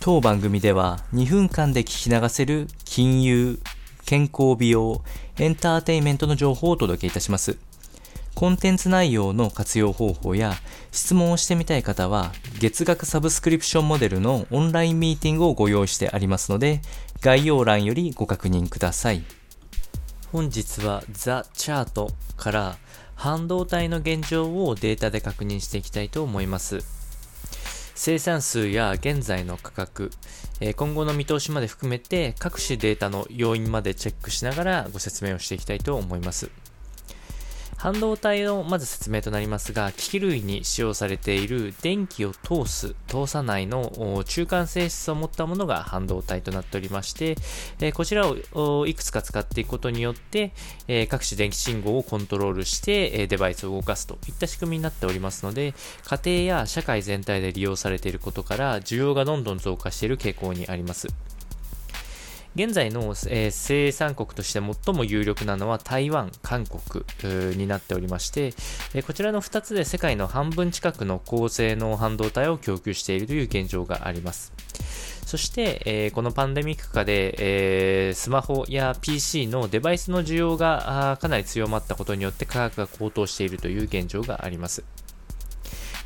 当番組では2分間で聞き流せる金融、健康美容、エンターテインメントの情報をお届けいたします。コンテンツ内容の活用方法や質問をしてみたい方は月額サブスクリプションモデルのオンラインミーティングをご用意してありますので概要欄よりご確認ください。本日はザ・チャートから半導体の現状をデータで確認していきたいと思います。生産数や現在の価格、え今後の見通しまで含めて各種データの要因までチェックしながらご説明をしていきたいと思います。半導体のまず説明となりますが、機器類に使用されている電気を通す、通さないの中間性質を持ったものが半導体となっておりまして、こちらをいくつか使っていくことによって、各種電気信号をコントロールしてデバイスを動かすといった仕組みになっておりますので、家庭や社会全体で利用されていることから需要がどんどん増加している傾向にあります。現在の、えー、生産国として最も有力なのは台湾、韓国になっておりまして、え、こちらの2つで世界の半分近くの高性能半導体を供給しているという現状があります。そして、えー、このパンデミック下で、えー、スマホや PC のデバイスの需要がかなり強まったことによって価格が高騰しているという現状があります。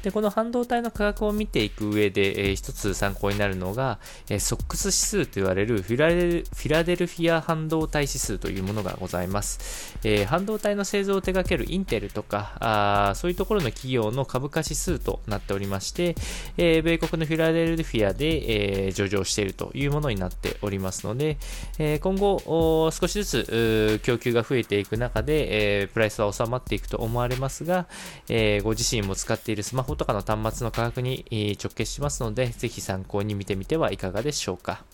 で、この半導体の価格を見ていく上で、えー、一つ参考になるのが、えー、 SOX 指数と言われるフィラデルフィラデルフィア半導体指数というものがございます。えー、半導体の製造を手掛けるインテルとか、あそういうところの企業の株価指数となっておりまして、えー、米国のフィラデルフィアで、えー、上場しているというものになっておりますので、えー、今後少しずつ供給が増えていく中で、えー、プライスは収まっていくと思われますが、えー、ご自身も使っているスマホとかの端末の価格に直結しますので、ぜひ参考に見てみてはいかがでしょうか。